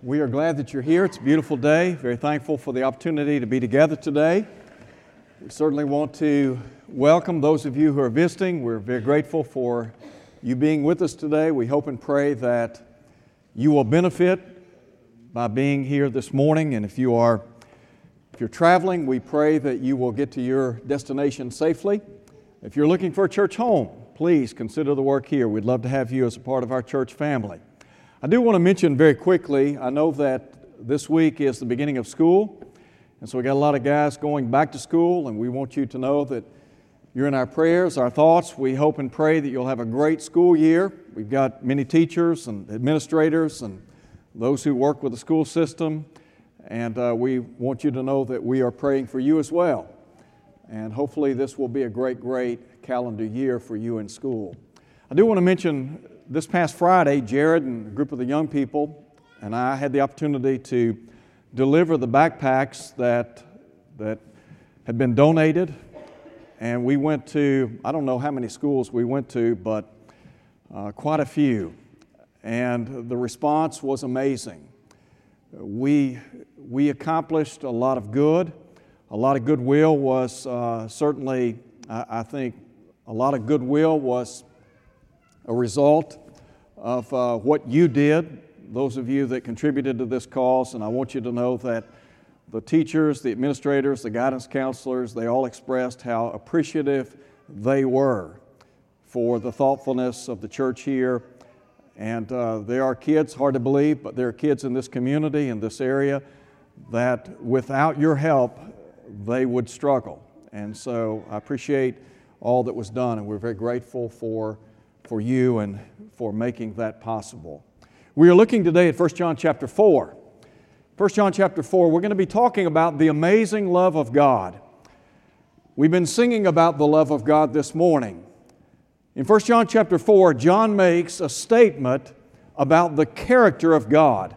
We are glad that you're here. It's a beautiful day. Very thankful for the opportunity to be together today. We certainly want to welcome those of you who are visiting. We're very grateful for you being with us today. We hope and pray that you will benefit by being here this morning. And if you are if you're traveling, we pray that you will get to your destination safely. If you're looking for a church home, please consider the work here. We'd love to have you as a part of our church family. I do want to mention very quickly I know that this week is the beginning of school, and so we got a lot of guys going back to school, and we want you to know that you're in our prayers, our thoughts. We hope and pray that you'll have a great school year. We've got many teachers and administrators and those who work with the school system, and uh, we want you to know that we are praying for you as well. And hopefully, this will be a great, great calendar year for you in school. I do want to mention this past Friday, Jared and a group of the young people and I had the opportunity to deliver the backpacks that, that had been donated. And we went to, I don't know how many schools we went to, but uh, quite a few. And the response was amazing. We, we accomplished a lot of good. A lot of goodwill was uh, certainly, I, I think, a lot of goodwill was a result of uh, what you did, those of you that contributed to this cause, and I want you to know that the teachers, the administrators, the guidance counselors, they all expressed how appreciative they were for the thoughtfulness of the church here. And uh, there are kids, hard to believe, but there are kids in this community, in this area, that without your help, they would struggle. And so I appreciate all that was done, and we're very grateful for for you and for making that possible. We are looking today at 1 John chapter 4. 1 John chapter 4, we're going to be talking about the amazing love of God. We've been singing about the love of God this morning. In 1 John chapter 4, John makes a statement about the character of God.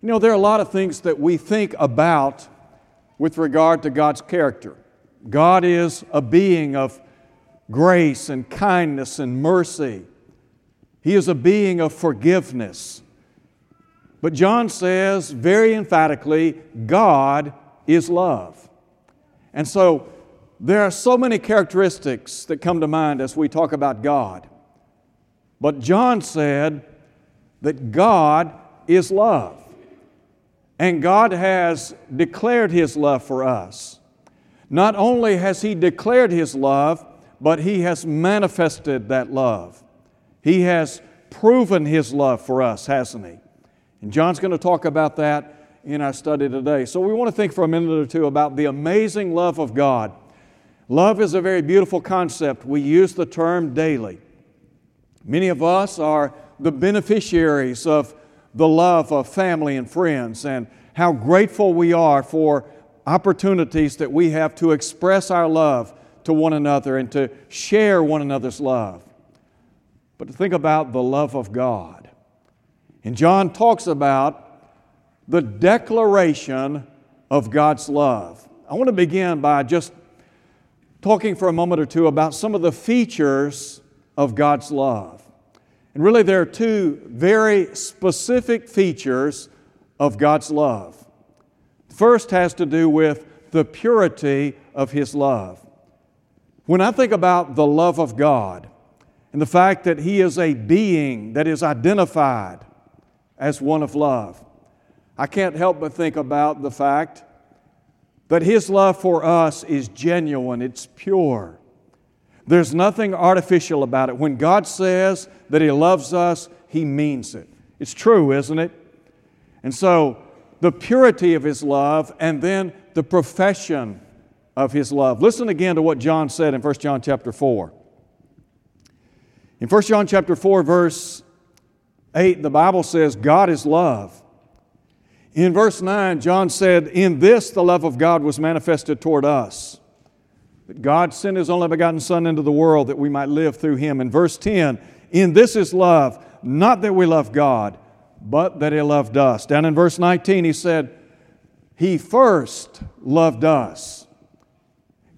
You know, there are a lot of things that we think about with regard to God's character. God is a being of grace and kindness and mercy. He is a being of forgiveness. But John says very emphatically, God is love. And so there are so many characteristics that come to mind as we talk about God. But John said that God is love. And God has declared His love for us. Not only has He declared His love, but He has manifested that love. He has proven His love for us, hasn't He? And John's going to talk about that in our study today. So we want to think for a minute or two about the amazing love of God. Love is a very beautiful concept. We use the term daily. Many of us are the beneficiaries of the love of family and friends, and how grateful we are for opportunities that we have to express our love to one another and to share one another's love. But to think about the love of God. And John talks about the declaration of God's love. I want to begin by just talking for a moment or two about some of the features of God's love. And really, there are two very specific features of God's love. First has to do with the purity of His love. When I think about the love of God and the fact that He is a being that is identified as one of love, I can't help but think about the fact that His love for us is genuine, it's pure. There's nothing artificial about it. When God says that He loves us, He means it. It's true, isn't it? And so, the purity of His love and then the profession of his love. Listen again to what John said in 1 John chapter 4. In 1 John chapter 4 verse 8 the Bible says God is love. In verse 9 John said in this the love of God was manifested toward us. That God sent his only begotten son into the world that we might live through him. In verse 10 in this is love not that we love God but that he loved us. Down in verse 19 he said he first loved us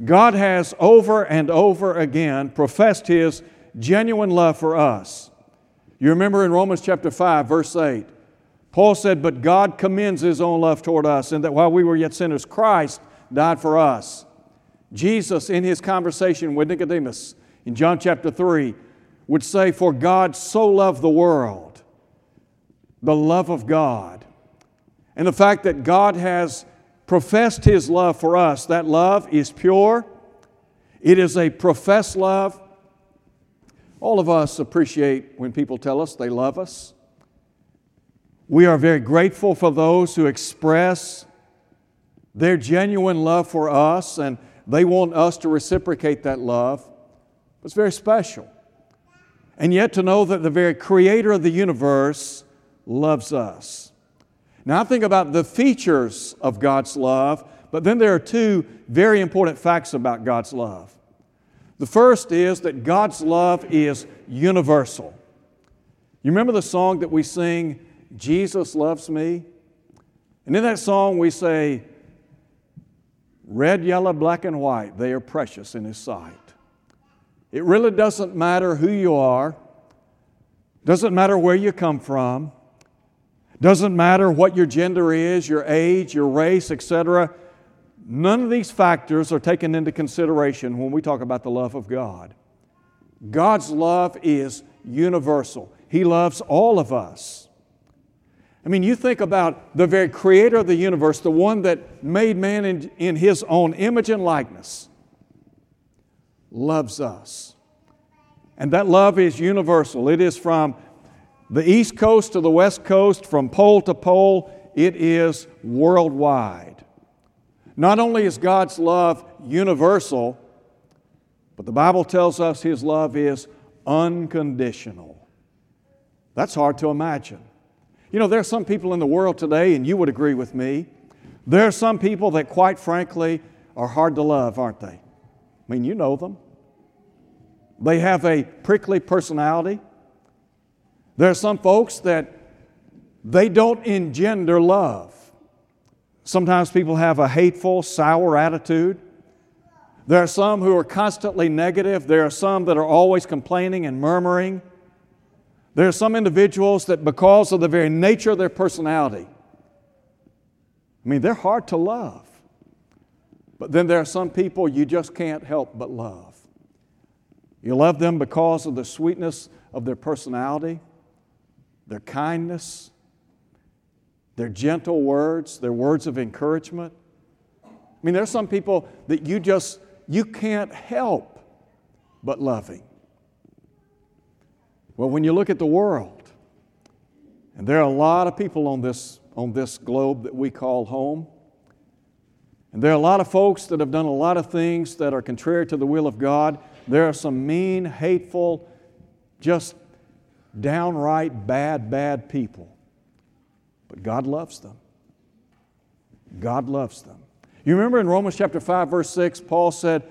God has over and over again professed His genuine love for us. You remember in Romans chapter 5, verse 8, Paul said, But God commends His own love toward us, and that while we were yet sinners, Christ died for us. Jesus, in his conversation with Nicodemus in John chapter 3, would say, For God so loved the world, the love of God. And the fact that God has professed His love for us, that love is pure, it is a professed love. All of us appreciate when people tell us they love us. We are very grateful for those who express their genuine love for us, and they want us to reciprocate that love. It's very special. And yet to know that the very creator of the universe loves us. Now, I think about the features of God's love, but then there are two very important facts about God's love. The first is that God's love is universal. You remember the song that we sing, Jesus Loves Me? And in that song, we say, Red, yellow, black, and white, they are precious in His sight. It really doesn't matter who you are, doesn't matter where you come from, doesn't matter what your gender is, your age, your race, etc. None of these factors are taken into consideration when we talk about the love of God. God's love is universal. He loves all of us. I mean, you think about the very creator of the universe, the one that made man in, in his own image and likeness, loves us. And that love is universal. It is from the east coast to the west coast, from pole to pole, it is worldwide. Not only is God's love universal, but the Bible tells us His love is unconditional. That's hard to imagine. You know, there are some people in the world today, and you would agree with me, there are some people that, quite frankly, are hard to love, aren't they? I mean, you know them. They have a prickly personality. There are some folks that they don't engender love. Sometimes people have a hateful, sour attitude. There are some who are constantly negative. There are some that are always complaining and murmuring. There are some individuals that, because of the very nature of their personality, I mean, they're hard to love. But then there are some people you just can't help but love. You love them because of the sweetness of their personality, their kindness, their gentle words, their words of encouragement. I mean, there are some people that you just you can't help but loving. Well, when you look at the world, and there are a lot of people on this, on this globe that we call home, and there are a lot of folks that have done a lot of things that are contrary to the will of God. There are some mean, hateful, just downright bad, bad people. But God loves them. God loves them. You remember in Romans chapter 5, verse 6, Paul said,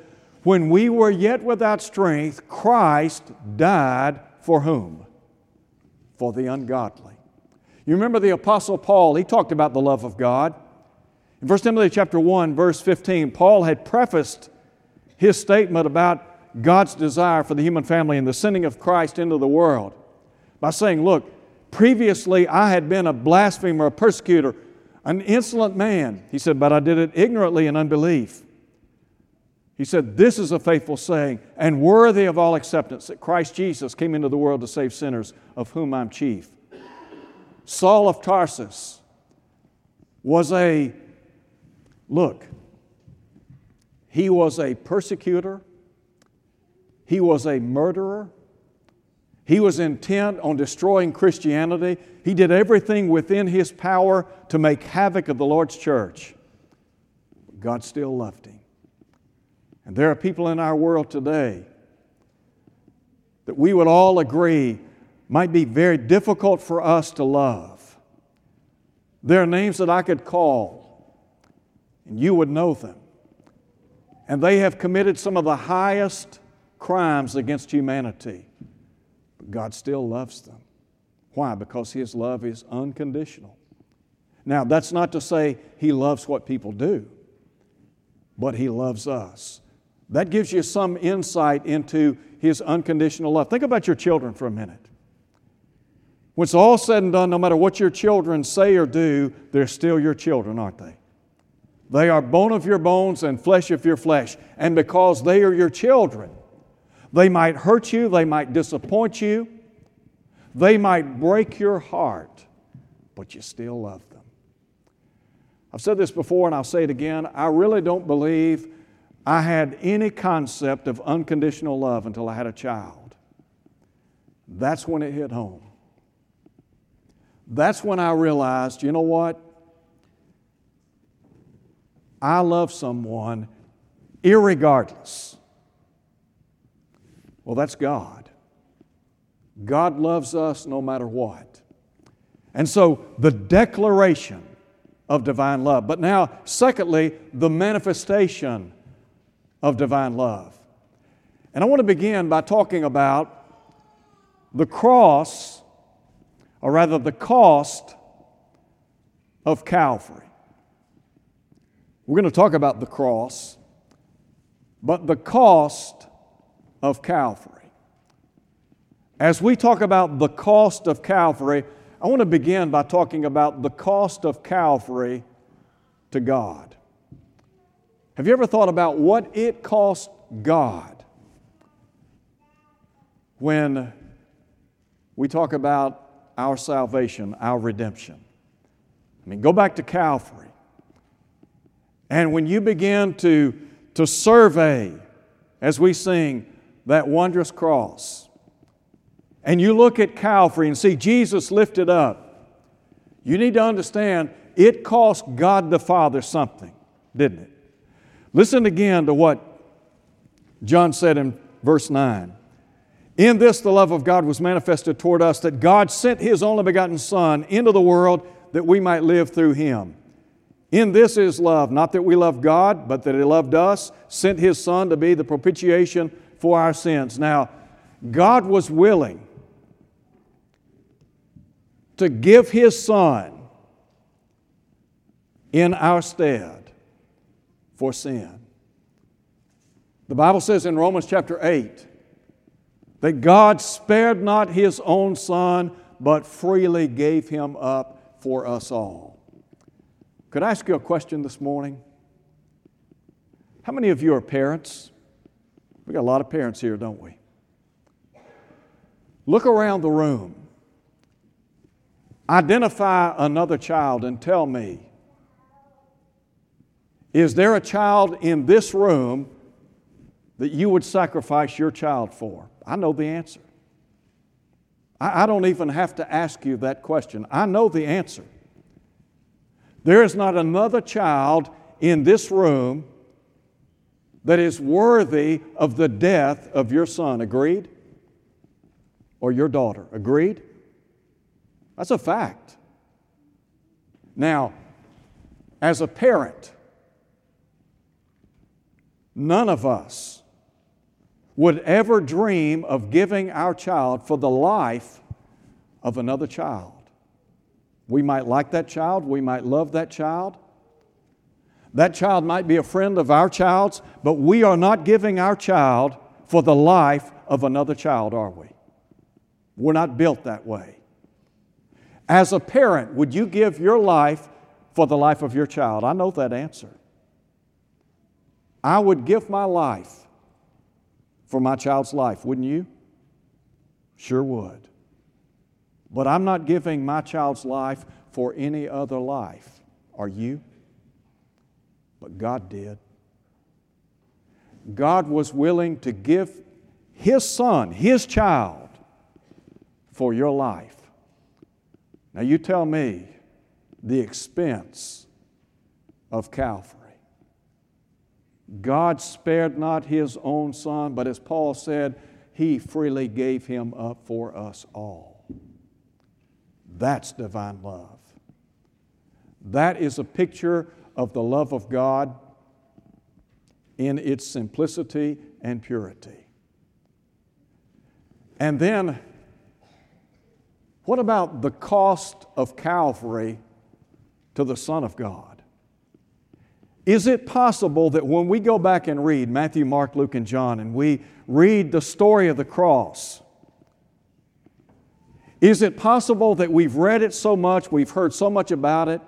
When we were yet without strength, Christ died for whom? For the ungodly. You remember the Apostle Paul, he talked about the love of God. In 1 Timothy chapter 1, verse 15, Paul had prefaced his statement about God's desire for the human family and the sending of Christ into the world by saying, Look, previously I had been a blasphemer, a persecutor, an insolent man. He said, But I did it ignorantly in unbelief. He said, This is a faithful saying and worthy of all acceptance that Christ Jesus came into the world to save sinners, of whom I'm chief. Saul of Tarsus was a, look, he was a persecutor, he was a murderer, he was intent on destroying Christianity. He did everything within his power to make havoc of the Lord's church. God still loved him. And there are people in our world today that we would all agree might be very difficult for us to love. There are names that I could call, and you would know them. And they have committed some of the highest crimes against humanity. God still loves them. Why? Because His love is unconditional. Now, that's not to say He loves what people do, but He loves us. That gives you some insight into His unconditional love. Think about your children for a minute. When it's all said and done, no matter what your children say or do, they're still your children, aren't they? They are bone of your bones and flesh of your flesh. And because they are your children, they might hurt you, they might disappoint you, they might break your heart, but you still love them. I've said this before and I'll say it again. I really don't believe I had any concept of unconditional love until I had a child. That's when it hit home. That's when I realized, you know what? I love someone irregardless. Well, that's God. God loves us no matter what. And so the declaration of divine love. But now, secondly, the manifestation of divine love. And I want to begin by talking about the cross, or rather, the cost of Calvary. We're going to talk about the cross, but the cost of Calvary. As we talk about the cost of Calvary, I want to begin by talking about the cost of Calvary to God. Have you ever thought about what it cost God when we talk about our salvation, our redemption? I mean, go back to Calvary. And when you begin to, to survey, as we sing, that wondrous cross, and you look at Calvary and see Jesus lifted up, you need to understand it cost God the Father something, didn't it? Listen again to what John said in verse 9. In this, the love of God was manifested toward us, that God sent His only begotten Son into the world that we might live through Him. In this is love, not that we love God, but that He loved us, sent His Son to be the propitiation for our sins. Now, God was willing to give His Son in our stead for sin. The Bible says in Romans chapter 8 that God spared not His own Son, but freely gave Him up for us all. Could I ask you a question this morning? How many of you are parents? We got a lot of parents here, don't we? Look around the room. Identify another child and tell me is there a child in this room that you would sacrifice your child for? I know the answer. I, I, don't even have to ask you that question. I know the answer. There is not another child in this room that is worthy of the death of your son. Agreed? Or your daughter. Agreed? That's a fact. Now, as a parent, none of us would ever dream of giving our child for the life of another child. We might like that child, we might love that child. That child might be a friend of our child's, but we are not giving our child for the life of another child, are we? We're not built that way. As a parent, would you give your life for the life of your child? I know that answer. I would give my life for my child's life, wouldn't you? Sure would. But I'm not giving my child's life for any other life. Are you? But God did. God was willing to give His Son, His child, for your life. Now, you tell me the expense of Calvary. God spared not his own son, but as Paul said, he freely gave him up for us all. That's divine love. That is a picture of the love of God in its simplicity and purity. And then what about the cost of Calvary to the Son of God? Is it possible that when we go back and read Matthew, Mark, Luke, and John, and we read the story of the cross, Is it possible that we've read it so much, we've heard so much about it,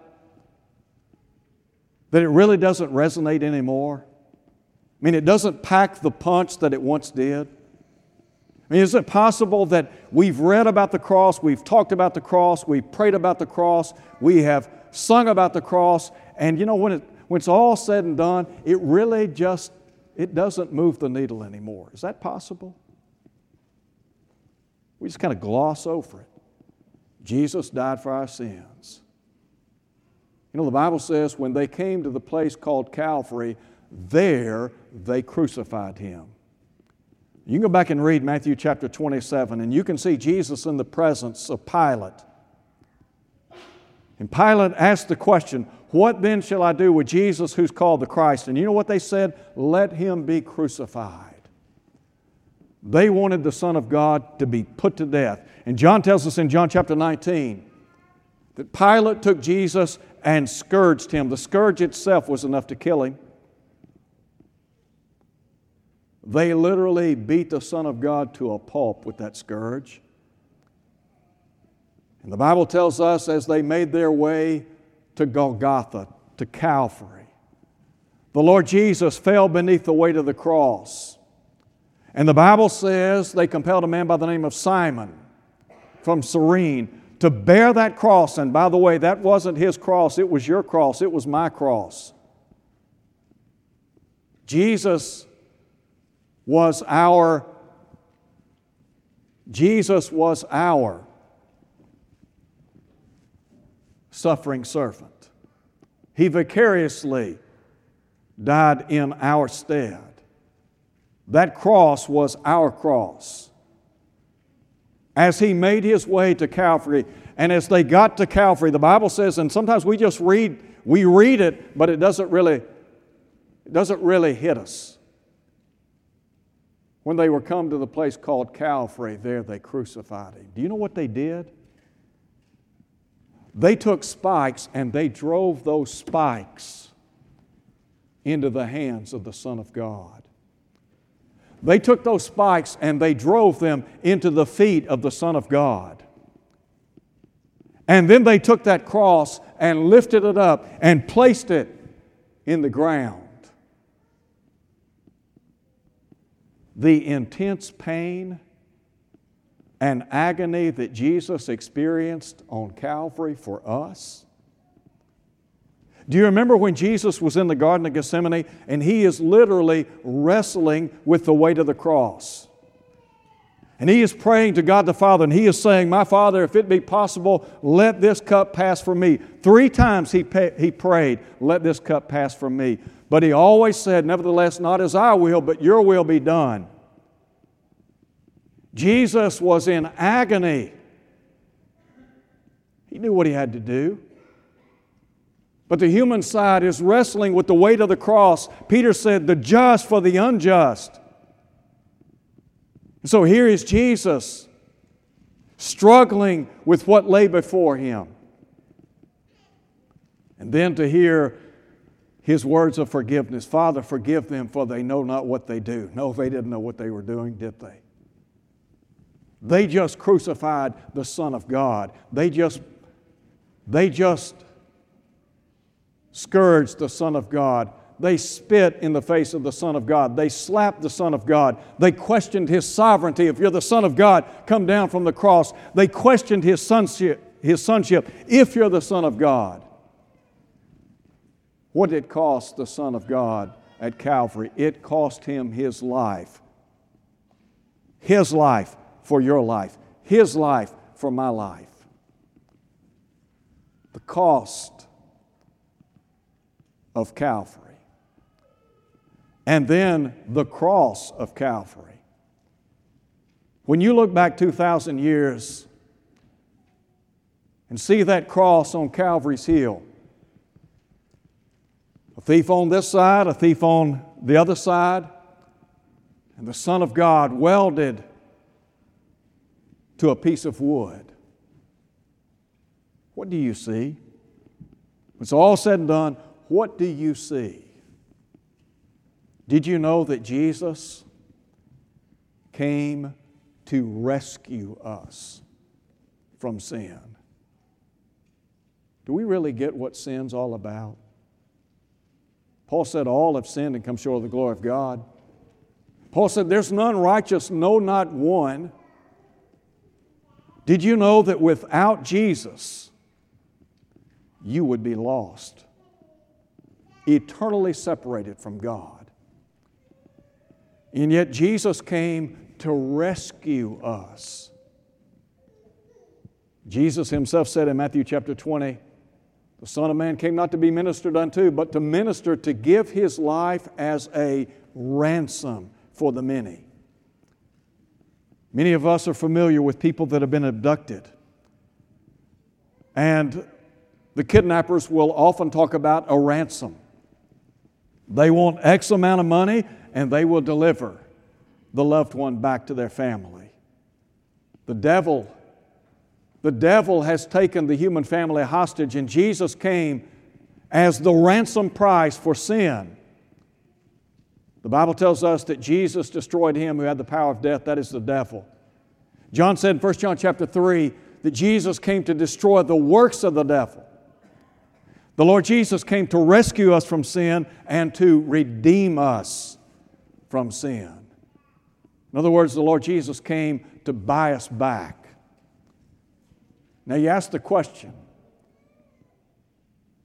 that it really doesn't resonate anymore? I mean, it doesn't pack the punch that it once did. I mean, is it possible that we've read about the cross, we've talked about the cross, we've prayed about the cross, we have sung about the cross, and you know, when, it, when it's all said and done, it really just, it doesn't move the needle anymore. Is that possible? We just kind of gloss over it. Jesus died for our sins. You know, the Bible says when they came to the place called Calvary, there they crucified him. You can go back and read Matthew chapter 27, and you can see Jesus in the presence of Pilate. And Pilate asked the question, What then shall I do with Jesus who's called the Christ? And you know what they said? Let him be crucified. They wanted the Son of God to be put to death. And John tells us in John chapter 19 that Pilate took Jesus and scourged him. The scourge itself was enough to kill him. They literally beat the Son of God to a pulp with that scourge. And the Bible tells us as they made their way to Golgotha, to Calvary, the Lord Jesus fell beneath the weight of the cross. And the Bible says they compelled a man by the name of Simon from Cyrene to bear that cross. And by the way, that wasn't his cross, it was your cross, it was my cross. Jesus was our Jesus was our suffering servant. He vicariously died in our stead. That cross was our cross. As he made his way to Calvary, and as they got to Calvary, the Bible says, and sometimes we just read, we read it, but it doesn't really, it doesn't really hit us. When they were come to the place called Calvary, there they crucified him. Do you know what they did? They took spikes and they drove those spikes into the hands of the Son of God. They took those spikes and they drove them into the feet of the Son of God. And then they took that cross and lifted it up and placed it in the ground. the intense pain and agony that Jesus experienced on Calvary for us? Do you remember when Jesus was in the Garden of Gethsemane and he is literally wrestling with the weight of the cross? And he is praying to God the Father, and he is saying, My Father, if it be possible, let this cup pass from me. Three times he, he prayed, Let this cup pass from me. But he always said, Nevertheless, not as I will, but your will be done. Jesus was in agony. He knew what he had to do. But the human side is wrestling with the weight of the cross. Peter said, The just for the unjust. so here is Jesus struggling with what lay before him. And then to hear his words of forgiveness Father, forgive them, for they know not what they do. No, they didn't know what they were doing, did they? They just crucified the Son of God. They just, they just scourged the Son of God. They spit in the face of the Son of God. They slapped the Son of God. They questioned His sovereignty. If you're the Son of God, come down from the cross. They questioned His sonship. His sonship. If you're the Son of God, what did it cost the Son of God at Calvary? It cost him his life. His life for your life, his life for my life. The cost of Calvary. And then the cross of Calvary. When you look back 2,000 years and see that cross on Calvary's hill, a thief on this side, a thief on the other side, and the Son of God welded to a piece of wood. What do you see? It's all said and done. What do you see? Did you know that Jesus came to rescue us? from sin. Do we really get what sin's all about? Paul said, All have sinned and come short of the glory of God. Paul said, There's none righteous, no, not one. Did you know that without Jesus, you would be lost, eternally separated from God? And yet, Jesus came to rescue us. Jesus himself said in Matthew chapter 20, the Son of Man came not to be ministered unto, but to minister, to give his life as a ransom for the many. Many of us are familiar with people that have been abducted. And the kidnappers will often talk about a ransom. They want X amount of money and they will deliver the loved one back to their family. The devil the devil has taken the human family hostage, and Jesus came as the ransom price for sin. The Bible tells us that Jesus destroyed him who had the power of death, that is the devil. John said in 1 John chapter 3 that Jesus came to destroy the works of the devil. The Lord Jesus came to rescue us from sin and to redeem us from sin. In other words, the Lord Jesus came to buy us back. Now you ask the question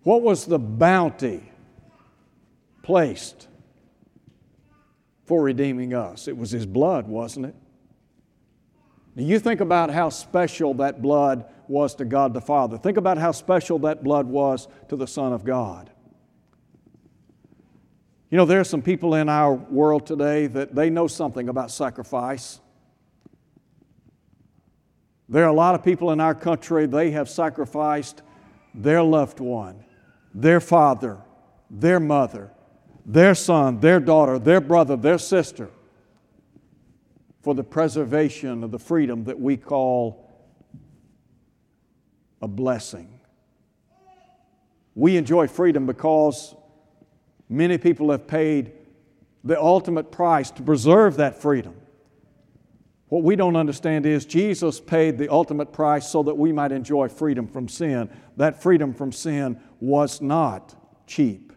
what was the bounty placed for redeeming us? It was His blood, wasn't it? Now you think about how special that blood was to God the Father. Think about how special that blood was to the Son of God. You know, there are some people in our world today that they know something about sacrifice. There are a lot of people in our country, they have sacrificed their loved one, their father, their mother, their son, their daughter, their brother, their sister for the preservation of the freedom that we call a blessing. We enjoy freedom because many people have paid the ultimate price to preserve that freedom. What we don't understand is Jesus paid the ultimate price so that we might enjoy freedom from sin. That freedom from sin was not cheap.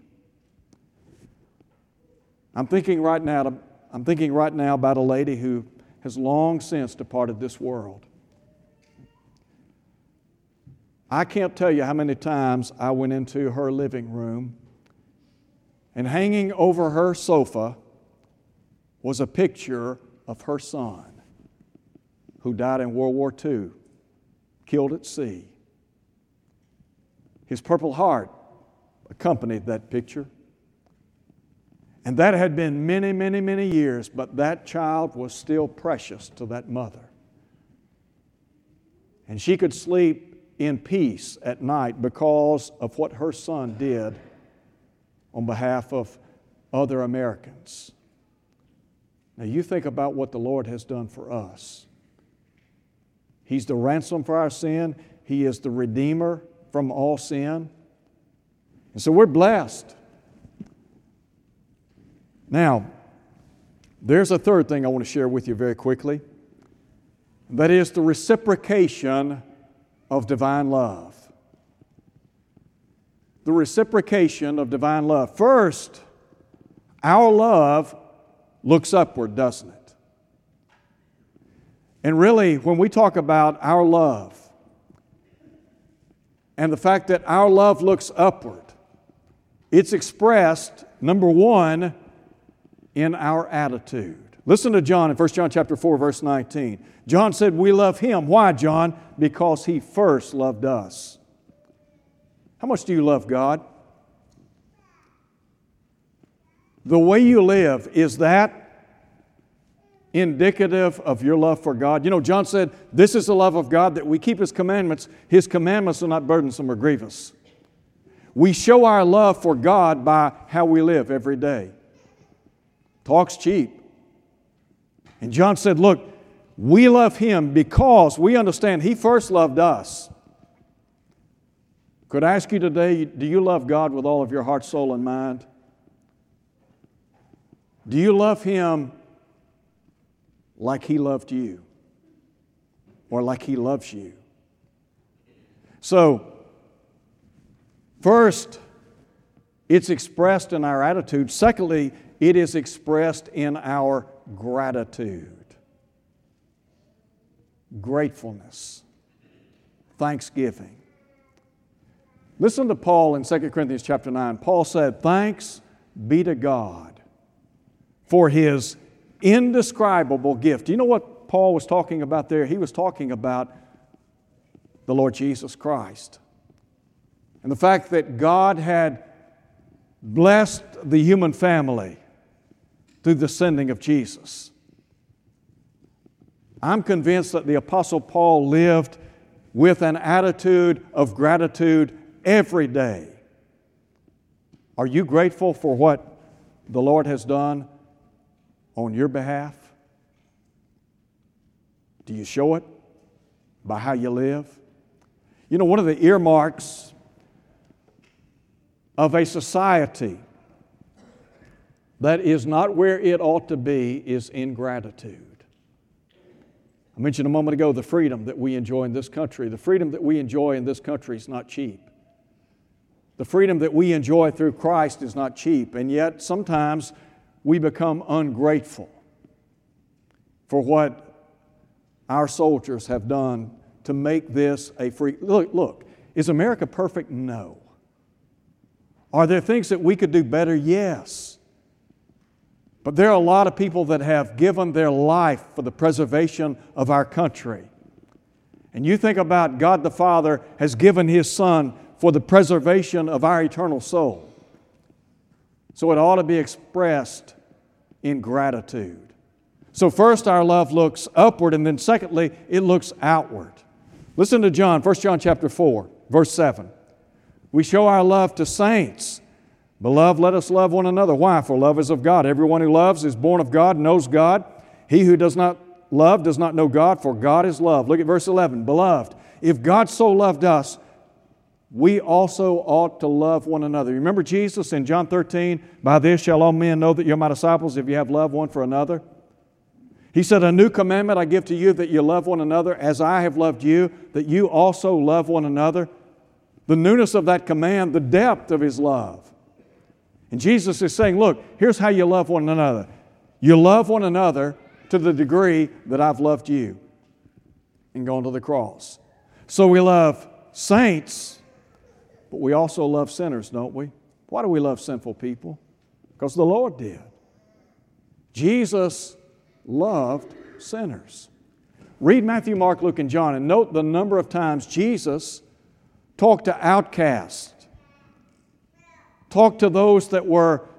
I'm thinking right now, I'm thinking right now about a lady who has long since departed this world. I can't tell you how many times I went into her living room and hanging over her sofa was a picture of her son who died in World War II, killed at sea. His Purple Heart accompanied that picture. And that had been many, many, many years, but that child was still precious to that mother. And she could sleep in peace at night because of what her son did on behalf of other Americans. Now, you think about what the Lord has done for us. He's the ransom for our sin, He is the Redeemer from all sin. And so we're blessed. Now, there's a third thing I want to share with you very quickly. That is the reciprocation of divine love. The reciprocation of divine love. First, our love looks upward, doesn't it? And really, when we talk about our love and the fact that our love looks upward, it's expressed, number one, in our attitude. Listen to John in 1 John chapter 4, verse 19. John said, We love him. Why, John? Because he first loved us. How much do you love God? The way you live, is that indicative of your love for God? You know, John said, This is the love of God that we keep His commandments. His commandments are not burdensome or grievous. We show our love for God by how we live every day. Talk's cheap. And John said, Look, we love Him because we understand He first loved us. Could I ask you today, do you love God with all of your heart, soul, and mind? Do you love Him like He loved you or like He loves you. So, first, it's expressed in our attitude. Secondly, it is expressed in our gratitude. Gratefulness, thanksgiving. Listen to Paul in 2 Corinthians chapter 9. Paul said, Thanks be to God for his indescribable gift. Do you know what Paul was talking about there? He was talking about the Lord Jesus Christ. And the fact that God had blessed the human family through the sending of Jesus. I'm convinced that the Apostle Paul lived with an attitude of gratitude every day. Are you grateful for what the Lord has done on your behalf? Do you show it by how you live? You know, one of the earmarks of a society that is not where it ought to be is ingratitude. I mentioned a moment ago the freedom that we enjoy in this country. The freedom that we enjoy in this country is not cheap. The freedom that we enjoy through Christ is not cheap, and yet sometimes we become ungrateful for what our soldiers have done to make this a free. Look, look, is America perfect? No. Are there things that we could do better? Yes. But there are a lot of people that have given their life for the preservation of our country. And you think about God the Father has given His Son for the preservation of our eternal soul. So it ought to be expressed in gratitude. So, first, our love looks upward, and then, secondly, it looks outward. Listen to John, 1 John chapter 4, verse 7. We show our love to saints. Beloved, let us love one another. Why? For love is of God. Everyone who loves is born of God, knows God. He who does not love does not know God, for God is love. Look at verse 11. Beloved, if God so loved us, we also ought to love one another. Remember Jesus in John 13, by this shall all men know that you're my disciples if you have love one for another. He said, A new commandment I give to you that you love one another as I have loved you, that you also love one another. The newness of that command, the depth of his love. And Jesus is saying, Look, here's how you love one another. You love one another to the degree that I've loved you and gone to the cross. So we love saints but we also love sinners, don't we? Why do we love sinful people? Because the Lord did. Jesus loved sinners. Read Matthew, Mark, Luke, and John and note the number of times Jesus talked to outcasts, Talk to those that were,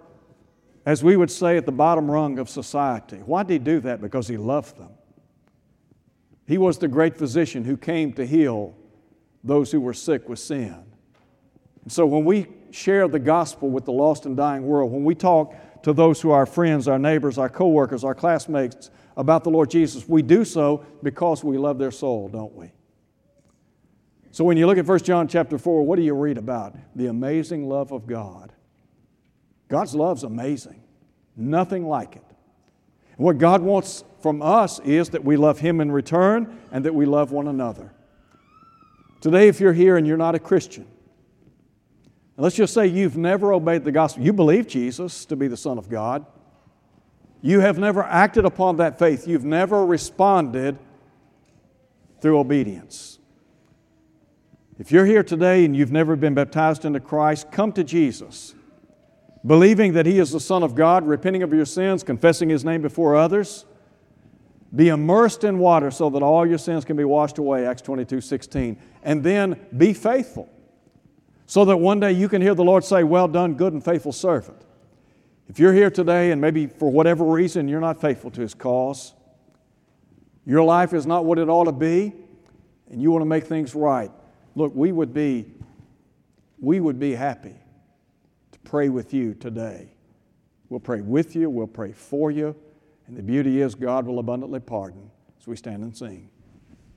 as we would say, at the bottom rung of society. Why did he do that? Because he loved them. He was the great physician who came to heal those who were sick with sin. So when we share the gospel with the lost and dying world, when we talk to those who are our friends, our neighbors, our coworkers, our classmates about the Lord Jesus, we do so because we love their soul, don't we? So when you look at 1 John chapter 4, what do you read about? The amazing love of God. God's love's amazing. Nothing like it. What God wants from us is that we love Him in return and that we love one another. Today, if you're here and you're not a Christian, let's just say you've never obeyed the gospel. You believe Jesus to be the Son of God. You have never acted upon that faith. You've never responded through obedience. If you're here today and you've never been baptized into Christ, come to Jesus, believing that He is the Son of God, repenting of your sins, confessing His name before others. Be immersed in water so that all your sins can be washed away, Acts 22 16. And then be faithful so that one day you can hear the Lord say, Well done, good and faithful servant. If you're here today and maybe for whatever reason you're not faithful to His cause, your life is not what it ought to be, and you want to make things right, look, we would be, we would be happy to pray with you today. We'll pray with you, we'll pray for you, and the beauty is God will abundantly pardon as we stand and sing.